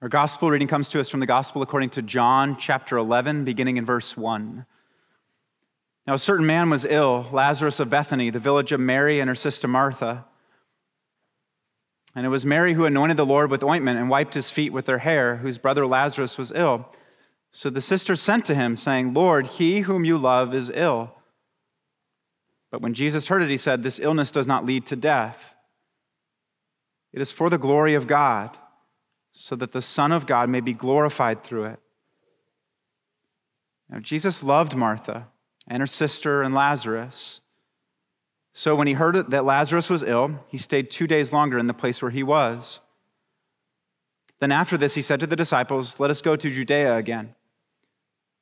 Our gospel reading comes to us from the gospel according to John chapter 11, beginning in verse 1. Now, a certain man was ill, Lazarus of Bethany, the village of Mary and her sister Martha. And it was Mary who anointed the Lord with ointment and wiped his feet with her hair, whose brother Lazarus was ill. So the sisters sent to him, saying, Lord, he whom you love is ill. But when Jesus heard it, he said, This illness does not lead to death. It is for the glory of God so that the Son of God may be glorified through it. Now, Jesus loved Martha and her sister and Lazarus. So when he heard that Lazarus was ill, he stayed two days longer in the place where he was. Then after this, he said to the disciples, Let us go to Judea again.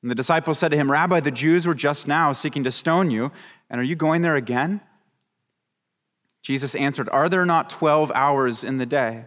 And the disciples said to him, Rabbi, the Jews were just now seeking to stone you, and are you going there again? Jesus answered, Are there not 12 hours in the day?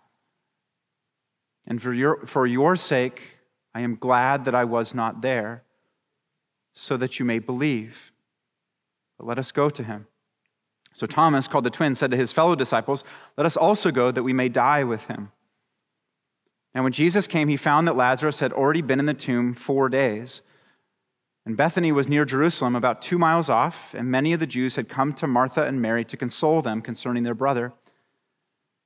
And for your, for your sake, I am glad that I was not there, so that you may believe. But let us go to him. So Thomas, called the twin, said to his fellow disciples, Let us also go that we may die with him. Now, when Jesus came, he found that Lazarus had already been in the tomb four days. And Bethany was near Jerusalem, about two miles off, and many of the Jews had come to Martha and Mary to console them concerning their brother.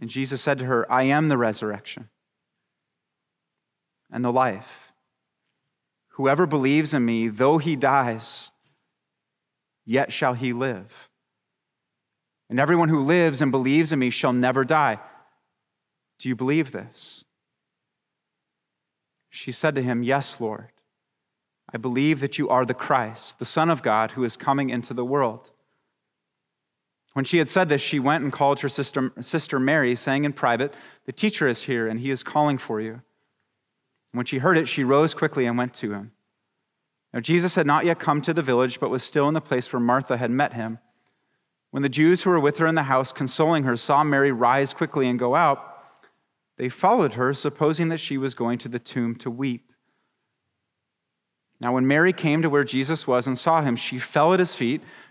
And Jesus said to her, I am the resurrection and the life. Whoever believes in me, though he dies, yet shall he live. And everyone who lives and believes in me shall never die. Do you believe this? She said to him, Yes, Lord. I believe that you are the Christ, the Son of God, who is coming into the world. When she had said this, she went and called her sister, sister Mary, saying in private, The teacher is here, and he is calling for you. When she heard it, she rose quickly and went to him. Now, Jesus had not yet come to the village, but was still in the place where Martha had met him. When the Jews who were with her in the house, consoling her, saw Mary rise quickly and go out, they followed her, supposing that she was going to the tomb to weep. Now, when Mary came to where Jesus was and saw him, she fell at his feet,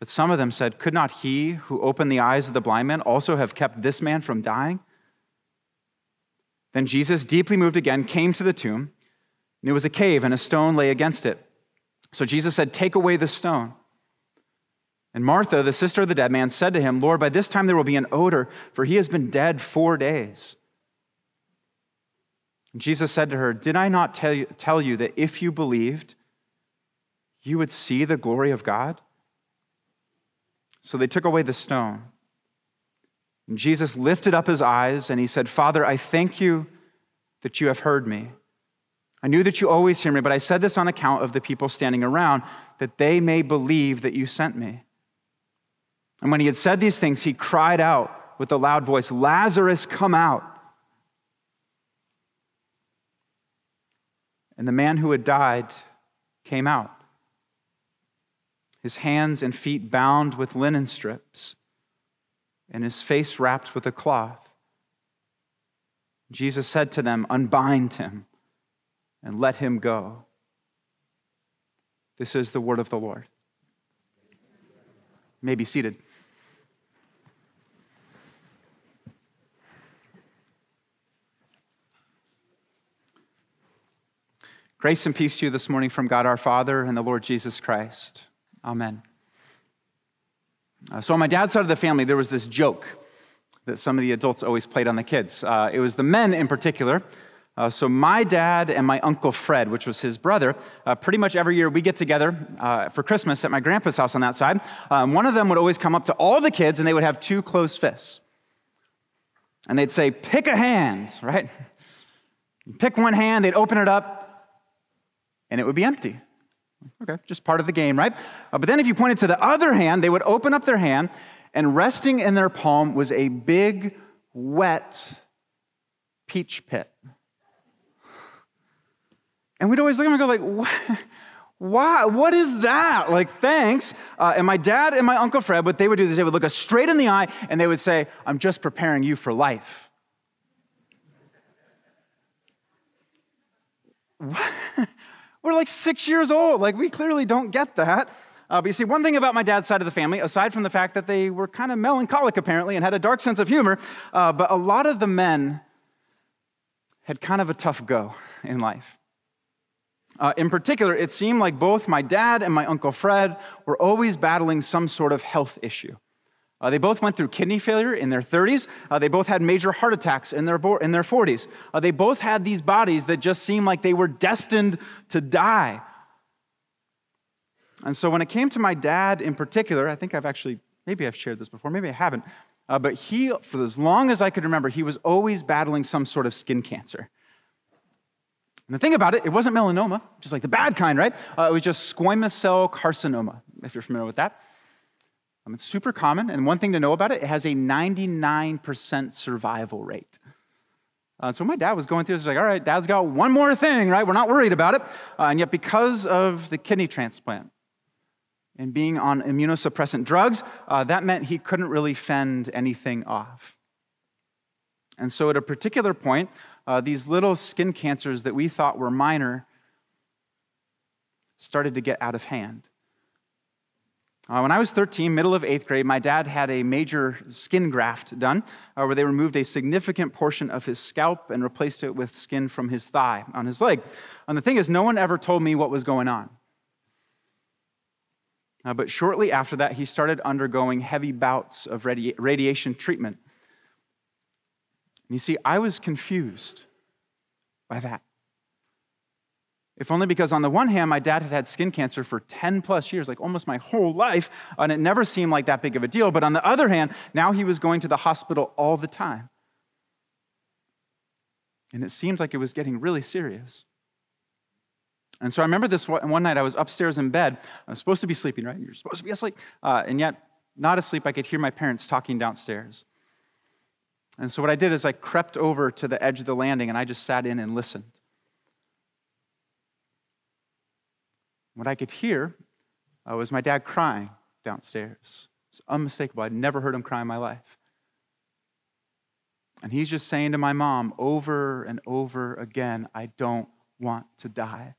But some of them said, Could not he who opened the eyes of the blind man also have kept this man from dying? Then Jesus, deeply moved again, came to the tomb, and it was a cave, and a stone lay against it. So Jesus said, Take away the stone. And Martha, the sister of the dead man, said to him, Lord, by this time there will be an odor, for he has been dead four days. And Jesus said to her, Did I not tell you, tell you that if you believed, you would see the glory of God? So they took away the stone. And Jesus lifted up his eyes and he said, Father, I thank you that you have heard me. I knew that you always hear me, but I said this on account of the people standing around, that they may believe that you sent me. And when he had said these things, he cried out with a loud voice, Lazarus, come out. And the man who had died came out his hands and feet bound with linen strips, and his face wrapped with a cloth. Jesus said to them, Unbind him and let him go. This is the word of the Lord. You may be seated. Grace and peace to you this morning from God our Father and the Lord Jesus Christ. Amen. Uh, so, on my dad's side of the family, there was this joke that some of the adults always played on the kids. Uh, it was the men in particular. Uh, so, my dad and my uncle Fred, which was his brother, uh, pretty much every year we get together uh, for Christmas at my grandpa's house on that side. Um, one of them would always come up to all the kids and they would have two closed fists. And they'd say, Pick a hand, right? Pick one hand, they'd open it up, and it would be empty. Okay, just part of the game, right? Uh, but then if you pointed to the other hand, they would open up their hand, and resting in their palm was a big, wet peach pit. And we'd always look at them and go like, what? Why? What is that? Like, thanks. Uh, and my dad and my uncle Fred, what they would do is they would look us straight in the eye and they would say, I'm just preparing you for life. What? We're like six years old. Like, we clearly don't get that. Uh, but you see, one thing about my dad's side of the family, aside from the fact that they were kind of melancholic apparently and had a dark sense of humor, uh, but a lot of the men had kind of a tough go in life. Uh, in particular, it seemed like both my dad and my uncle Fred were always battling some sort of health issue. Uh, they both went through kidney failure in their 30s. Uh, they both had major heart attacks in their, bo- in their 40s. Uh, they both had these bodies that just seemed like they were destined to die. And so when it came to my dad in particular, I think I've actually, maybe I've shared this before, maybe I haven't, uh, but he, for as long as I could remember, he was always battling some sort of skin cancer. And the thing about it, it wasn't melanoma, just like the bad kind, right? Uh, it was just squamous cell carcinoma, if you're familiar with that. Um, it's super common, and one thing to know about it, it has a 99% survival rate. Uh, so my dad was going through this, like, all right, dad's got one more thing, right? We're not worried about it. Uh, and yet, because of the kidney transplant and being on immunosuppressant drugs, uh, that meant he couldn't really fend anything off. And so, at a particular point, uh, these little skin cancers that we thought were minor started to get out of hand. Uh, when I was 13, middle of eighth grade, my dad had a major skin graft done uh, where they removed a significant portion of his scalp and replaced it with skin from his thigh on his leg. And the thing is, no one ever told me what was going on. Uh, but shortly after that, he started undergoing heavy bouts of radi- radiation treatment. And you see, I was confused by that. If only because, on the one hand, my dad had had skin cancer for 10 plus years, like almost my whole life, and it never seemed like that big of a deal. But on the other hand, now he was going to the hospital all the time. And it seemed like it was getting really serious. And so I remember this one night I was upstairs in bed. I was supposed to be sleeping, right? You're supposed to be asleep. Uh, and yet, not asleep, I could hear my parents talking downstairs. And so what I did is I crept over to the edge of the landing and I just sat in and listened. What I could hear uh, was my dad crying downstairs. It's unmistakable. I'd never heard him cry in my life. And he's just saying to my mom over and over again, I don't want to die.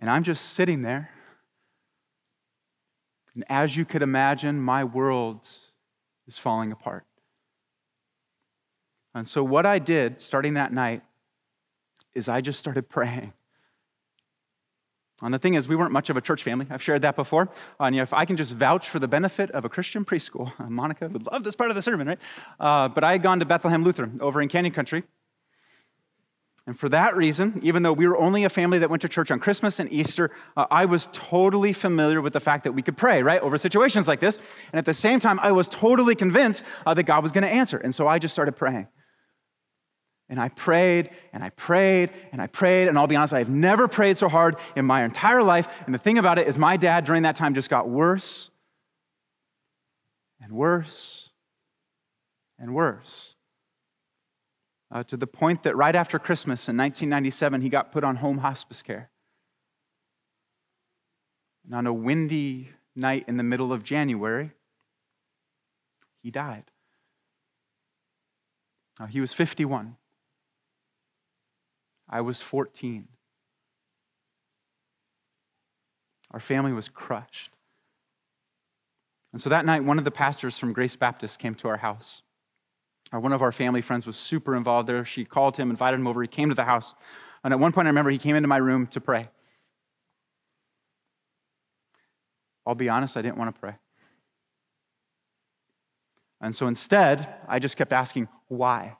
And I'm just sitting there. And as you could imagine, my world is falling apart. And so, what I did starting that night is I just started praying. And the thing is, we weren't much of a church family. I've shared that before. And you know, if I can just vouch for the benefit of a Christian preschool, Monica would love this part of the sermon, right? Uh, but I had gone to Bethlehem Lutheran over in Canyon Country. And for that reason, even though we were only a family that went to church on Christmas and Easter, uh, I was totally familiar with the fact that we could pray, right, over situations like this. And at the same time, I was totally convinced uh, that God was going to answer. And so I just started praying. And I prayed and I prayed and I prayed. And I'll be honest, I've never prayed so hard in my entire life. And the thing about it is, my dad during that time just got worse and worse and worse. Uh, to the point that right after Christmas in 1997, he got put on home hospice care. And on a windy night in the middle of January, he died. Uh, he was 51. I was 14. Our family was crushed. And so that night, one of the pastors from Grace Baptist came to our house. Uh, one of our family friends was super involved there. She called him, invited him over. He came to the house. And at one point, I remember he came into my room to pray. I'll be honest, I didn't want to pray. And so instead, I just kept asking, why?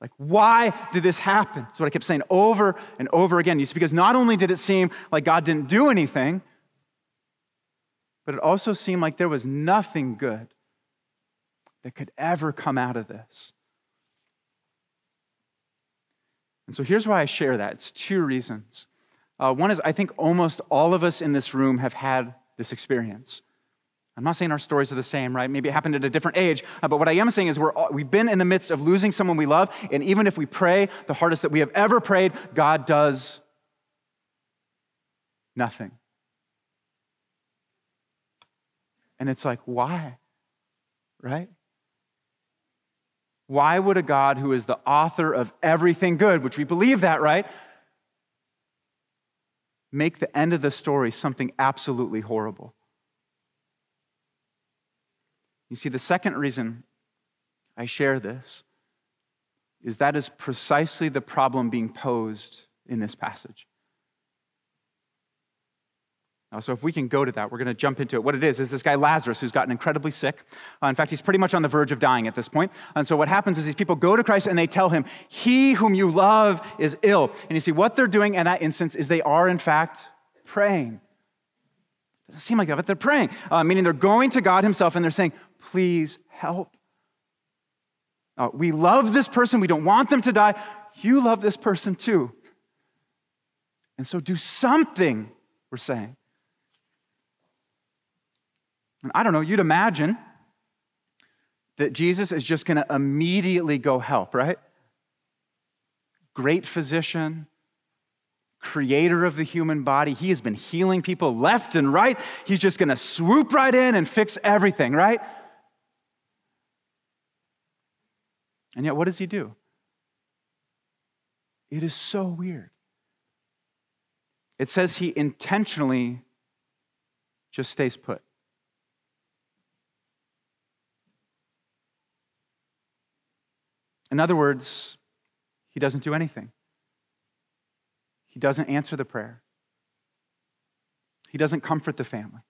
Like, why did this happen? That's what I kept saying over and over again. It's because not only did it seem like God didn't do anything, but it also seemed like there was nothing good that could ever come out of this. And so here's why I share that it's two reasons. Uh, one is I think almost all of us in this room have had this experience. I'm not saying our stories are the same, right? Maybe it happened at a different age. Uh, but what I am saying is we're all, we've been in the midst of losing someone we love. And even if we pray the hardest that we have ever prayed, God does nothing. And it's like, why? Right? Why would a God who is the author of everything good, which we believe that, right? Make the end of the story something absolutely horrible. You see, the second reason I share this is that is precisely the problem being posed in this passage. So, if we can go to that, we're going to jump into it. What it is, is this guy Lazarus who's gotten incredibly sick. Uh, in fact, he's pretty much on the verge of dying at this point. And so, what happens is these people go to Christ and they tell him, He whom you love is ill. And you see, what they're doing in that instance is they are, in fact, praying. It doesn't seem like that, but they're praying, uh, meaning they're going to God Himself and they're saying, Please help. Uh, we love this person. We don't want them to die. You love this person too. And so, do something, we're saying. And I don't know, you'd imagine that Jesus is just going to immediately go help, right? Great physician, creator of the human body. He has been healing people left and right. He's just going to swoop right in and fix everything, right? And yet, what does he do? It is so weird. It says he intentionally just stays put. In other words, he doesn't do anything. He doesn't answer the prayer. He doesn't comfort the family.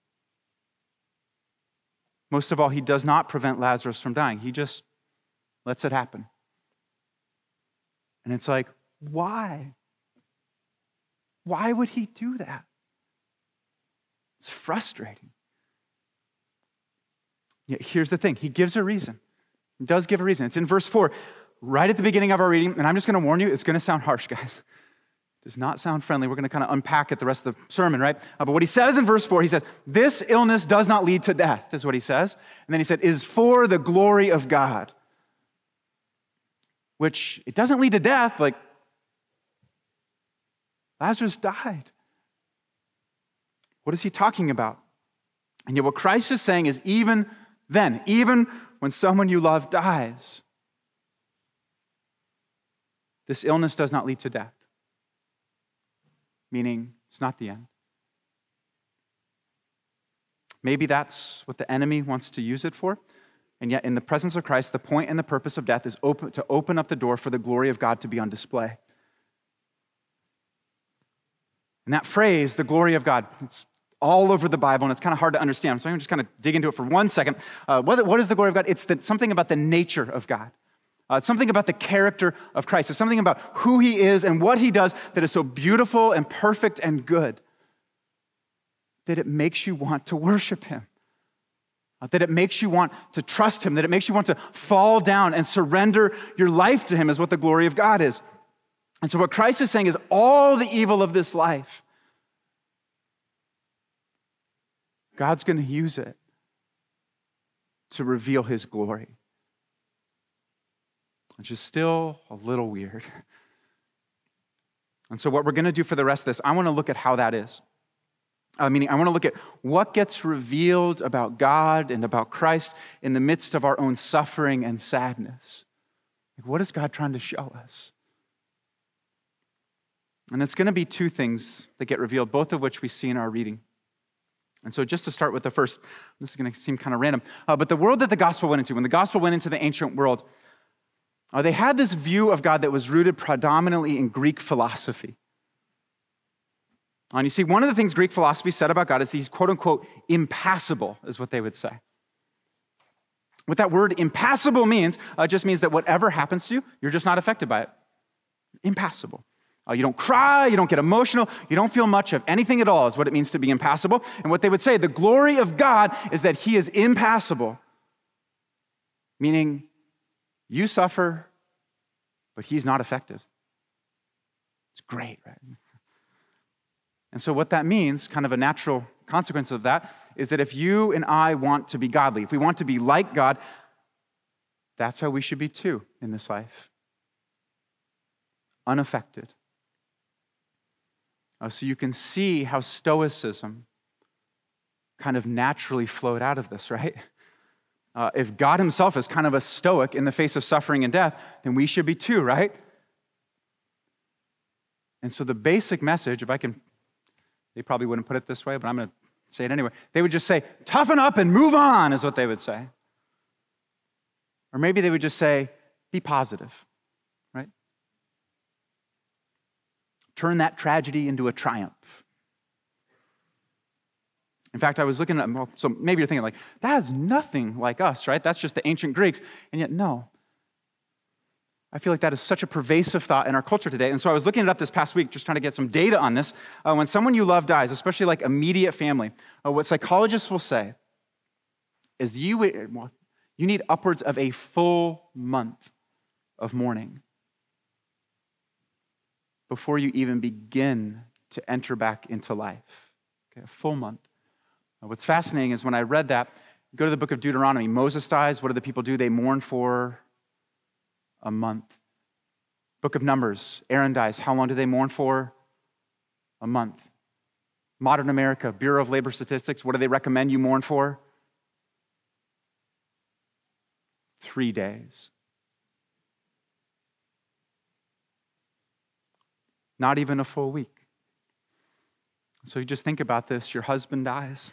Most of all, he does not prevent Lazarus from dying. He just lets it happen. And it's like, why? Why would he do that? It's frustrating. Yet here's the thing he gives a reason. He does give a reason. It's in verse 4 right at the beginning of our reading, and I'm just going to warn you, it's going to sound harsh, guys. It does not sound friendly. We're going to kind of unpack it the rest of the sermon, right? Uh, but what he says in verse 4, he says, This illness does not lead to death, is what he says. And then he said, is for the glory of God. Which it doesn't lead to death, like Lazarus died. What is he talking about? And yet, what Christ is saying is even then, even when someone you love dies, this illness does not lead to death, meaning it's not the end. Maybe that's what the enemy wants to use it for. And yet, in the presence of Christ, the point and the purpose of death is open, to open up the door for the glory of God to be on display. And that phrase, the glory of God, it's all over the Bible, and it's kind of hard to understand. So I'm just kind of dig into it for one second. Uh, what, what is the glory of God? It's the, something about the nature of God. Uh, it's something about the character of Christ. It's something about who he is and what he does that is so beautiful and perfect and good that it makes you want to worship him. Uh, that it makes you want to trust him, that it makes you want to fall down and surrender your life to him, is what the glory of God is. And so, what Christ is saying is all the evil of this life, God's going to use it to reveal his glory which is still a little weird. And so, what we're going to do for the rest of this, I want to look at how that is. Uh, meaning, I want to look at what gets revealed about God and about Christ in the midst of our own suffering and sadness. Like, what is God trying to show us? And it's going to be two things that get revealed, both of which we see in our reading. And so, just to start with the first, this is going to seem kind of random, uh, but the world that the gospel went into, when the gospel went into the ancient world, uh, they had this view of God that was rooted predominantly in Greek philosophy. And you see, one of the things Greek philosophy said about God is he's quote unquote impassible, is what they would say. What that word impassible means uh, just means that whatever happens to you, you're just not affected by it. Impassible. Uh, you don't cry, you don't get emotional, you don't feel much of anything at all, is what it means to be impassible. And what they would say, the glory of God is that He is impassible, meaning you suffer, but He's not affected. It's great, right? And so, what that means, kind of a natural consequence of that, is that if you and I want to be godly, if we want to be like God, that's how we should be too in this life unaffected. Uh, so you can see how Stoicism kind of naturally flowed out of this, right? Uh, if God Himself is kind of a stoic in the face of suffering and death, then we should be too, right? And so the basic message, if I can, they probably wouldn't put it this way, but I'm going to say it anyway. They would just say, toughen up and move on, is what they would say. Or maybe they would just say, be positive. Right? Turn that tragedy into a triumph. In fact, I was looking at, so maybe you're thinking, like, that's nothing like us, right? That's just the ancient Greeks. And yet, no. I feel like that is such a pervasive thought in our culture today. And so I was looking it up this past week, just trying to get some data on this. Uh, when someone you love dies, especially like immediate family, uh, what psychologists will say is you, well, you need upwards of a full month of mourning before you even begin to enter back into life. Okay, a full month. Now, what's fascinating is when I read that, go to the book of Deuteronomy. Moses dies. What do the people do? They mourn for a month. Book of Numbers. Aaron dies. How long do they mourn for? A month. Modern America, Bureau of Labor Statistics, what do they recommend you mourn for? Three days. not even a full week. So you just think about this your husband dies,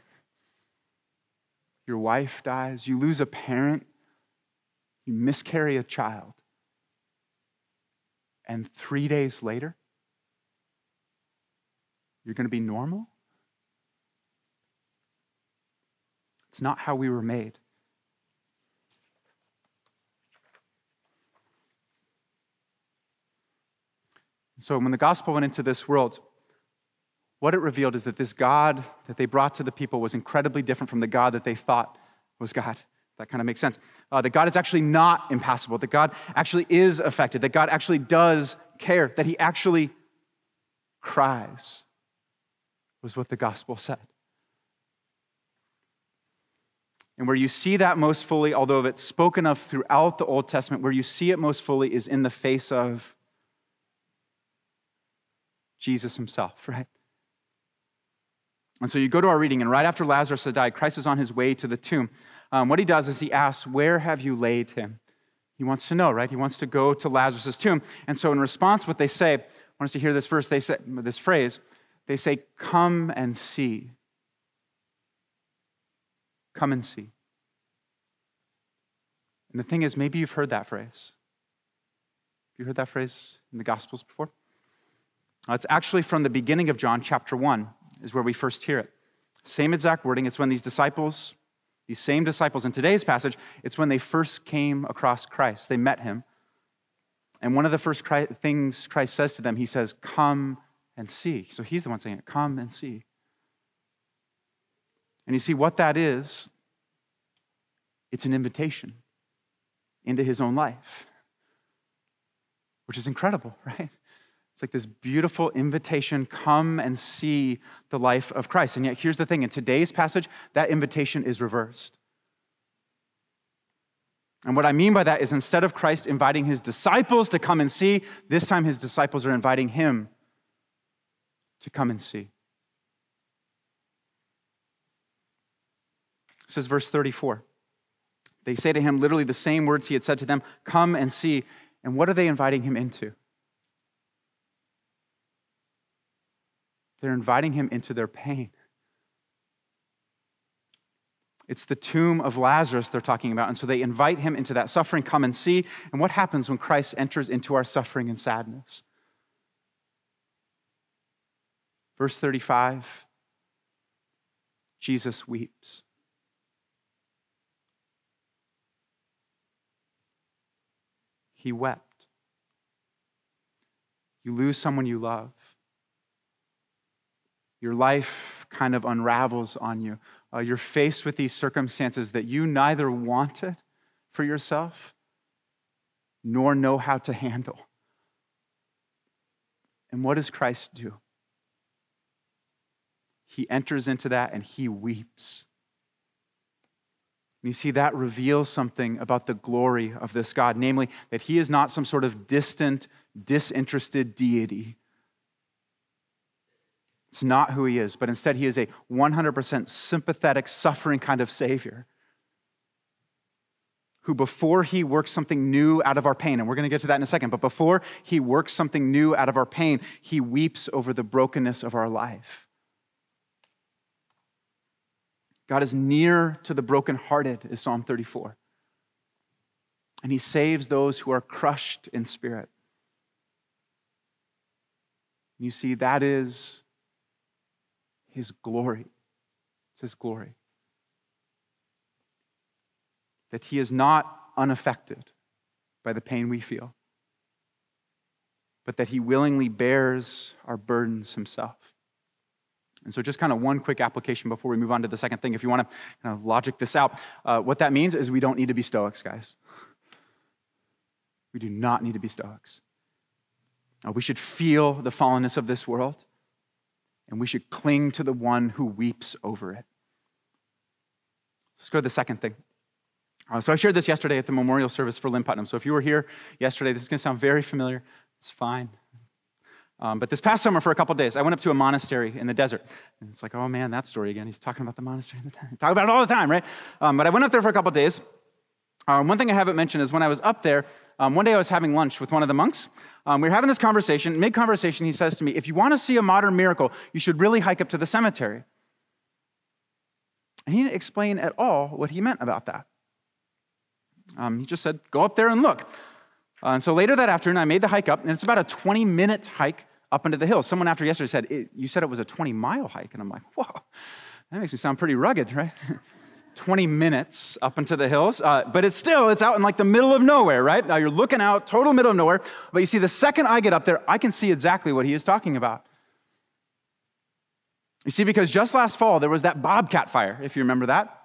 your wife dies, you lose a parent, you miscarry a child. And three days later, you're going to be normal? It's not how we were made. So when the gospel went into this world, what it revealed is that this God that they brought to the people was incredibly different from the God that they thought was God. That kind of makes sense. Uh, that God is actually not impassible, that God actually is affected, that God actually does care, that He actually cries, was what the gospel said. And where you see that most fully, although it's spoken of throughout the Old Testament, where you see it most fully is in the face of Jesus himself, right? And so you go to our reading, and right after Lazarus had died, Christ is on his way to the tomb. Um, what he does is he asks, Where have you laid him? He wants to know, right? He wants to go to Lazarus' tomb. And so, in response, what they say, I want us to hear this verse, they say, this phrase, they say, Come and see. Come and see. And the thing is, maybe you've heard that phrase. Have you heard that phrase in the Gospels before? It's actually from the beginning of John, chapter 1, is where we first hear it. Same exact wording. It's when these disciples, these same disciples in today's passage, it's when they first came across Christ. They met him. And one of the first things Christ says to them, he says, Come and see. So he's the one saying it, Come and see. And you see what that is? It's an invitation into his own life, which is incredible, right? It's like this beautiful invitation come and see the life of Christ. And yet, here's the thing in today's passage, that invitation is reversed. And what I mean by that is instead of Christ inviting his disciples to come and see, this time his disciples are inviting him to come and see. This is verse 34. They say to him literally the same words he had said to them Come and see. And what are they inviting him into? They're inviting him into their pain. It's the tomb of Lazarus they're talking about. And so they invite him into that suffering. Come and see. And what happens when Christ enters into our suffering and sadness? Verse 35 Jesus weeps. He wept. You lose someone you love. Your life kind of unravels on you. Uh, you're faced with these circumstances that you neither wanted for yourself nor know how to handle. And what does Christ do? he enters into that and he weeps. You see, that reveals something about the glory of this God, namely, that he is not some sort of distant, disinterested deity. It's not who he is, but instead, he is a 100% sympathetic, suffering kind of Savior who, before he works something new out of our pain, and we're going to get to that in a second, but before he works something new out of our pain, he weeps over the brokenness of our life. God is near to the brokenhearted, is Psalm 34. And he saves those who are crushed in spirit. You see, that is his glory. It's his glory. That he is not unaffected by the pain we feel, but that he willingly bears our burdens himself. And so, just kind of one quick application before we move on to the second thing. If you want to kind of logic this out, uh, what that means is we don't need to be Stoics, guys. We do not need to be Stoics. We should feel the fallenness of this world, and we should cling to the one who weeps over it. Let's go to the second thing. Uh, so, I shared this yesterday at the memorial service for Lynn Putnam. So, if you were here yesterday, this is going to sound very familiar. It's fine. Um, but this past summer, for a couple days, I went up to a monastery in the desert. And it's like, oh man, that story again. He's talking about the monastery in the desert. Talk about it all the time, right? Um, but I went up there for a couple days. Um, one thing I haven't mentioned is when I was up there, um, one day I was having lunch with one of the monks. Um, we were having this conversation. Mid conversation, he says to me, If you want to see a modern miracle, you should really hike up to the cemetery. And he didn't explain at all what he meant about that. Um, he just said, Go up there and look. Uh, and so later that afternoon, I made the hike up, and it's about a 20 minute hike up into the hills. Someone after yesterday said, You said it was a 20 mile hike. And I'm like, Whoa, that makes me sound pretty rugged, right? 20 minutes up into the hills. Uh, but it's still, it's out in like the middle of nowhere, right? Now you're looking out, total middle of nowhere. But you see, the second I get up there, I can see exactly what he is talking about. You see, because just last fall, there was that bobcat fire, if you remember that.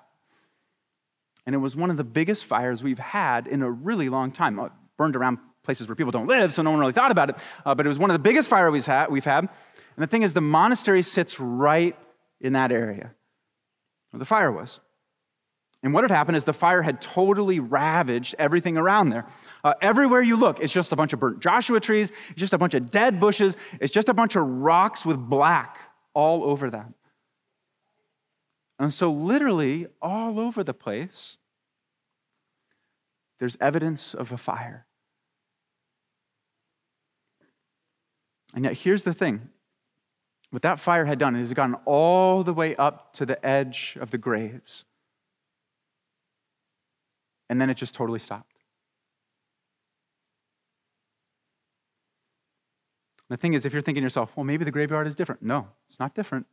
And it was one of the biggest fires we've had in a really long time. It uh, burned around places where people don't live, so no one really thought about it. Uh, but it was one of the biggest fires we've had, we've had. And the thing is, the monastery sits right in that area where the fire was. And what had happened is the fire had totally ravaged everything around there. Uh, everywhere you look, it's just a bunch of burnt Joshua trees, it's just a bunch of dead bushes, it's just a bunch of rocks with black all over them. And so, literally, all over the place, there's evidence of a fire. And yet, here's the thing what that fire had done is it gotten all the way up to the edge of the graves. And then it just totally stopped. The thing is, if you're thinking to yourself, well, maybe the graveyard is different. No, it's not different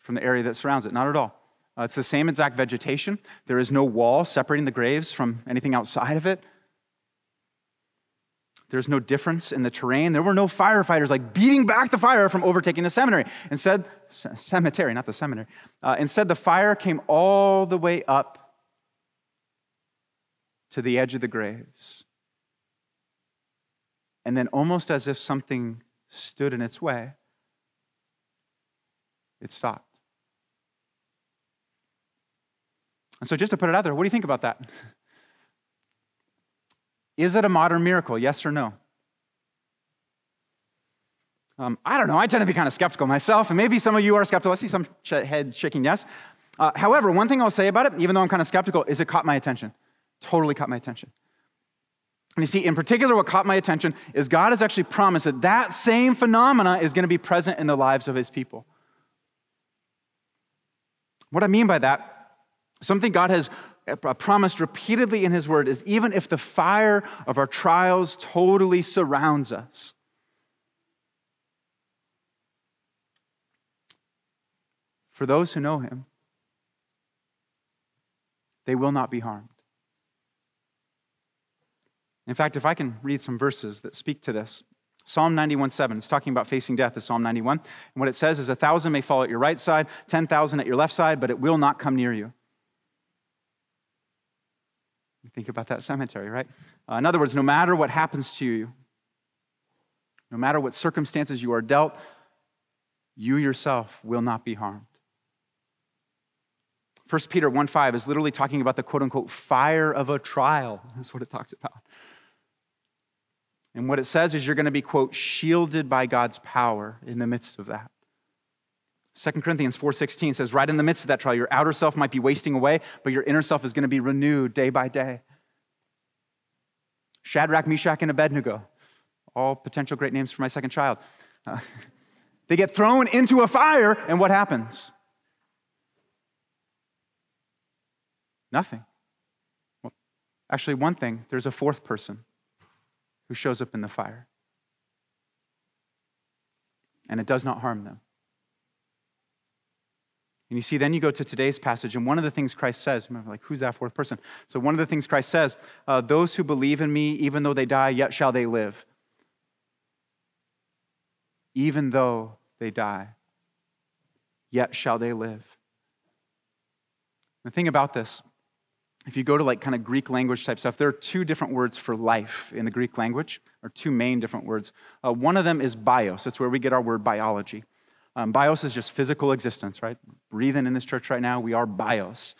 from the area that surrounds it, not at all. Uh, it's the same exact vegetation. There is no wall separating the graves from anything outside of it. There's no difference in the terrain. There were no firefighters like beating back the fire from overtaking the seminary. Instead, c- cemetery, not the seminary. Uh, instead, the fire came all the way up to the edge of the graves. And then, almost as if something stood in its way, it stopped. And so, just to put it out there, what do you think about that? Is it a modern miracle? Yes or no? Um, I don't know. I tend to be kind of skeptical myself, and maybe some of you are skeptical. I see some sh- head shaking yes. Uh, however, one thing I'll say about it, even though I'm kind of skeptical, is it caught my attention. Totally caught my attention. And you see, in particular, what caught my attention is God has actually promised that that same phenomena is going to be present in the lives of his people. What I mean by that, something God has uh, promised repeatedly in his word is even if the fire of our trials totally surrounds us, for those who know him, they will not be harmed. In fact, if I can read some verses that speak to this, Psalm 91 7, it's talking about facing death, is Psalm 91. And what it says is, A thousand may fall at your right side, 10,000 at your left side, but it will not come near you. Think about that cemetery, right? Uh, in other words, no matter what happens to you, no matter what circumstances you are dealt, you yourself will not be harmed. 1 Peter 1 5 is literally talking about the quote unquote fire of a trial. That's what it talks about. And what it says is you're going to be, quote, shielded by God's power in the midst of that. 2 Corinthians 4:16 says right in the midst of that trial your outer self might be wasting away but your inner self is going to be renewed day by day. Shadrach, Meshach and Abednego all potential great names for my second child. Uh, they get thrown into a fire and what happens? Nothing. Well, actually one thing, there's a fourth person who shows up in the fire. And it does not harm them. And you see, then you go to today's passage, and one of the things Christ says, remember, like, who's that fourth person? So, one of the things Christ says, uh, those who believe in me, even though they die, yet shall they live. Even though they die, yet shall they live. The thing about this if you go to like kind of Greek language type stuff, there are two different words for life in the Greek language, or two main different words. Uh, one of them is bios. That's where we get our word biology. Um, bios is just physical existence, right? Breathing in this church right now, we are bios.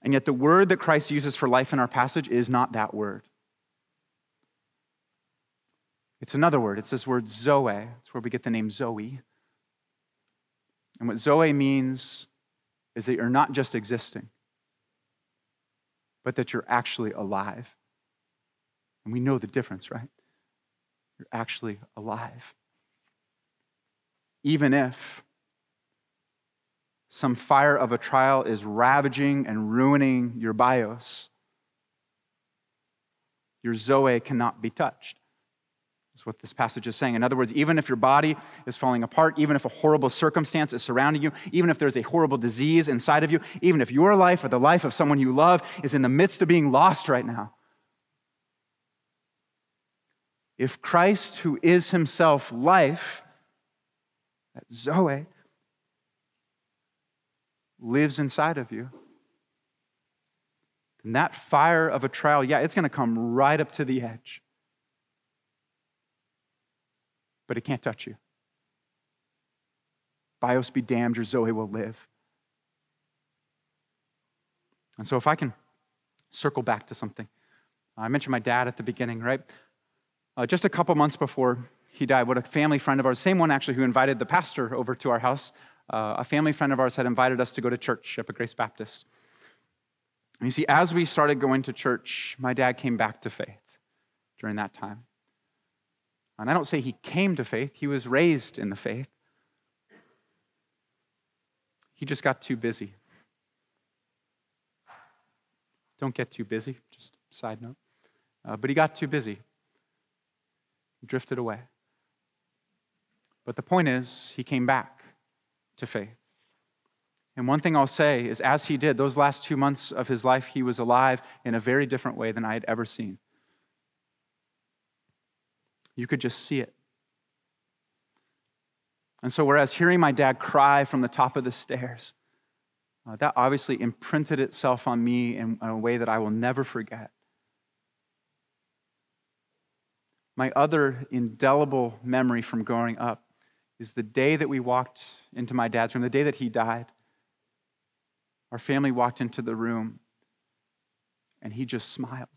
And yet, the word that Christ uses for life in our passage is not that word. It's another word. It's this word zoe. It's where we get the name Zoe. And what zoe means is that you're not just existing, but that you're actually alive. And we know the difference, right? You're actually alive. Even if some fire of a trial is ravaging and ruining your bios, your Zoe cannot be touched. That's what this passage is saying. In other words, even if your body is falling apart, even if a horrible circumstance is surrounding you, even if there's a horrible disease inside of you, even if your life or the life of someone you love is in the midst of being lost right now, if Christ, who is himself life, that Zoe, lives inside of you, then that fire of a trial, yeah, it's going to come right up to the edge but it can't touch you. Bios be damned, your Zoe will live. And so, if I can circle back to something, I mentioned my dad at the beginning, right? Uh, just a couple months before he died, what a family friend of ours, same one actually who invited the pastor over to our house, uh, a family friend of ours had invited us to go to church up at Grace Baptist. And you see, as we started going to church, my dad came back to faith during that time. And I don't say he came to faith, he was raised in the faith. He just got too busy. Don't get too busy, just side note. Uh, but he got too busy, drifted away. But the point is, he came back to faith. And one thing I'll say is, as he did, those last two months of his life, he was alive in a very different way than I had ever seen. You could just see it. And so, whereas hearing my dad cry from the top of the stairs, uh, that obviously imprinted itself on me in a way that I will never forget. My other indelible memory from growing up is the day that we walked into my dad's room, the day that he died. Our family walked into the room and he just smiled.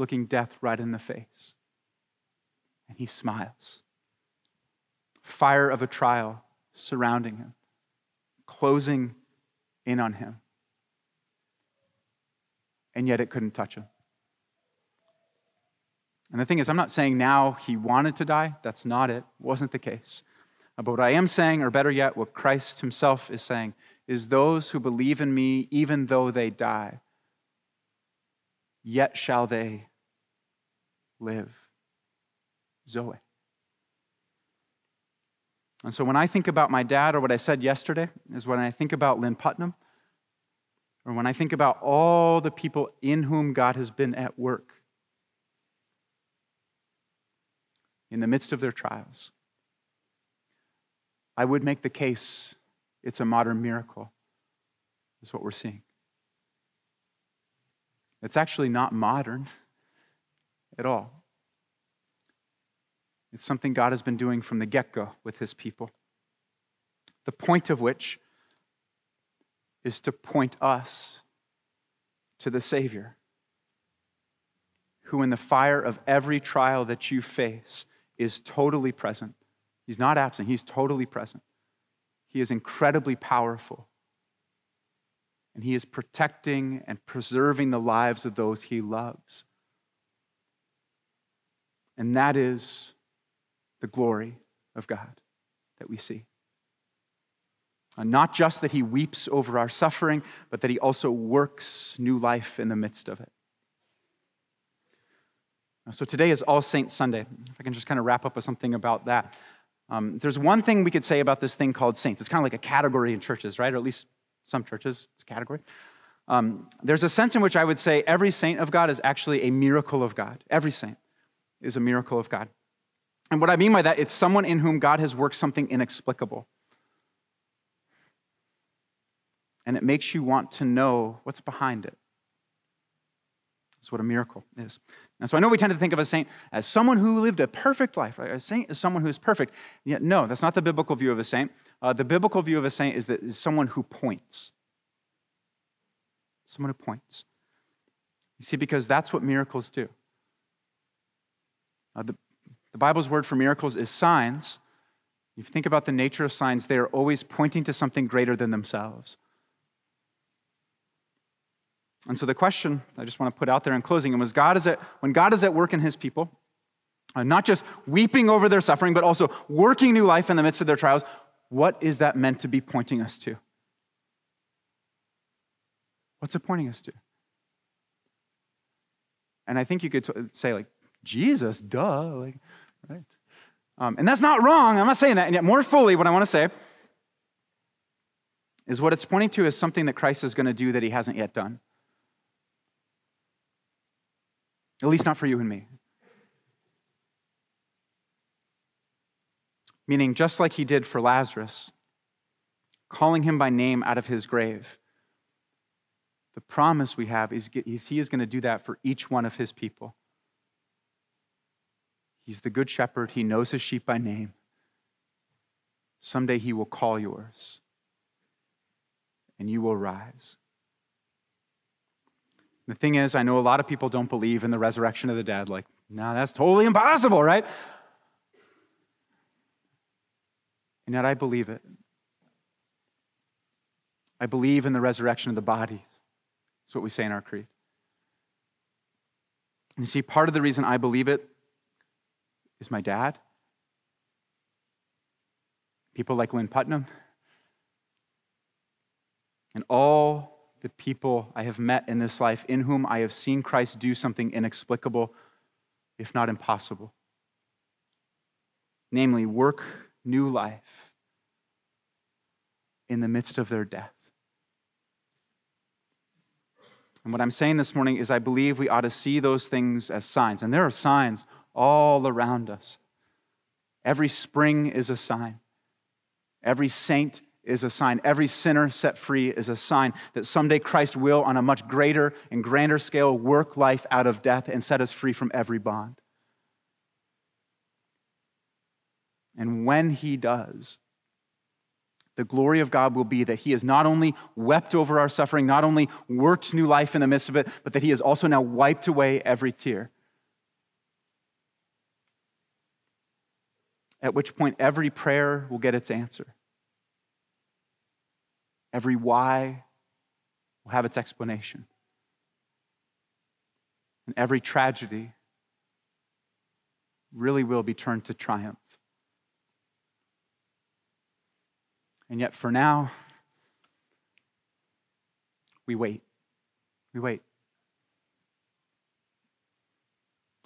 Looking death right in the face. And he smiles. Fire of a trial surrounding him, closing in on him. and yet it couldn't touch him. And the thing is, I'm not saying now he wanted to die. That's not it. wasn't the case. Uh, but what I am saying, or better yet, what Christ himself is saying, is those who believe in me, even though they die, yet shall they live. Zoe. And so when I think about my dad, or what I said yesterday, is when I think about Lynn Putnam, or when I think about all the people in whom God has been at work in the midst of their trials, I would make the case it's a modern miracle, is what we're seeing. It's actually not modern at all. It's something God has been doing from the get go with his people. The point of which is to point us to the Savior, who, in the fire of every trial that you face, is totally present. He's not absent, he's totally present. He is incredibly powerful. And he is protecting and preserving the lives of those he loves. And that is the glory of God that we see. And not just that he weeps over our suffering, but that he also works new life in the midst of it. So today is All Saints Sunday. If I can just kind of wrap up with something about that. Um, there's one thing we could say about this thing called saints. It's kind of like a category in churches, right? Or at least some churches, it's a category. Um, there's a sense in which I would say every saint of God is actually a miracle of God. Every saint is a miracle of God. And what I mean by that, it's someone in whom God has worked something inexplicable. And it makes you want to know what's behind it. That's what a miracle is. And so I know we tend to think of a saint as someone who lived a perfect life. Right? A saint is someone who is perfect. Yet, no, that's not the biblical view of a saint. Uh, the biblical view of a saint is that is someone who points. Someone who points. You see, because that's what miracles do. Uh, the, the Bible's word for miracles is signs. If you think about the nature of signs, they are always pointing to something greater than themselves. And so the question I just want to put out there in closing was God is at, when God is at work in his people, uh, not just weeping over their suffering, but also working new life in the midst of their trials, what is that meant to be pointing us to? What's it pointing us to? And I think you could t- say, like, Jesus, duh, like, right? Um, and that's not wrong. I'm not saying that. And yet, more fully, what I want to say is what it's pointing to is something that Christ is going to do that he hasn't yet done. At least not for you and me. Meaning, just like he did for Lazarus, calling him by name out of his grave, the promise we have is, is he is going to do that for each one of his people. He's the good shepherd, he knows his sheep by name. Someday he will call yours, and you will rise. The thing is, I know a lot of people don't believe in the resurrection of the dead. Like, no, that's totally impossible, right? And yet I believe it. I believe in the resurrection of the body. That's what we say in our creed. You see, part of the reason I believe it is my dad, people like Lynn Putnam, and all the people I have met in this life in whom I have seen Christ do something inexplicable, if not impossible. Namely, work new life in the midst of their death. And what I'm saying this morning is, I believe we ought to see those things as signs. And there are signs all around us. Every spring is a sign, every saint is a sign. Every sinner set free is a sign that someday Christ will, on a much greater and grander scale, work life out of death and set us free from every bond. And when he does, the glory of God will be that he has not only wept over our suffering, not only worked new life in the midst of it, but that he has also now wiped away every tear. At which point, every prayer will get its answer. Every why will have its explanation. and every tragedy really will be turned to triumph. And yet, for now, we wait. We wait.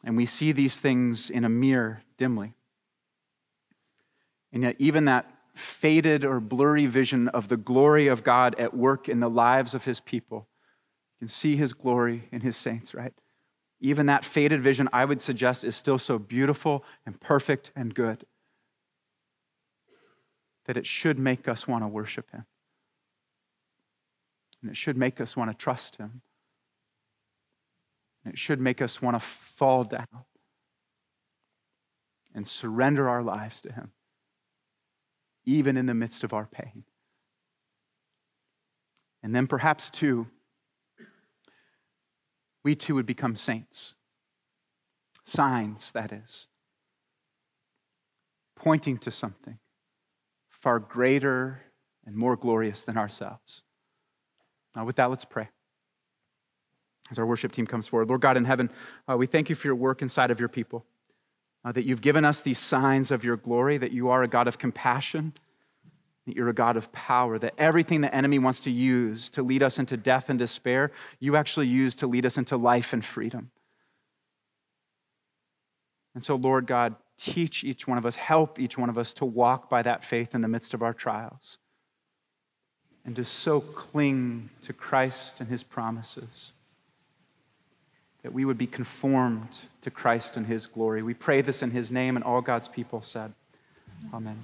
And we see these things in a mirror dimly. And yet, even that faded or blurry vision of the glory of God at work in the lives of his people, you can see his glory in his saints, right? Even that faded vision, I would suggest, is still so beautiful and perfect and good that it should make us want to worship him. And it should make us want to trust him. And it should make us want to fall down and surrender our lives to him, even in the midst of our pain. And then perhaps, too, we too would become saints. Signs, that is, pointing to something far greater and more glorious than ourselves. Now, with that, let's pray. As our worship team comes forward, Lord God in heaven, uh, we thank you for your work inside of your people, uh, that you've given us these signs of your glory, that you are a God of compassion, that you're a God of power, that everything the enemy wants to use to lead us into death and despair, you actually use to lead us into life and freedom. And so, Lord God, teach each one of us, help each one of us to walk by that faith in the midst of our trials and to so cling to Christ and his promises that we would be conformed to Christ and his glory. We pray this in his name, and all God's people said, Amen.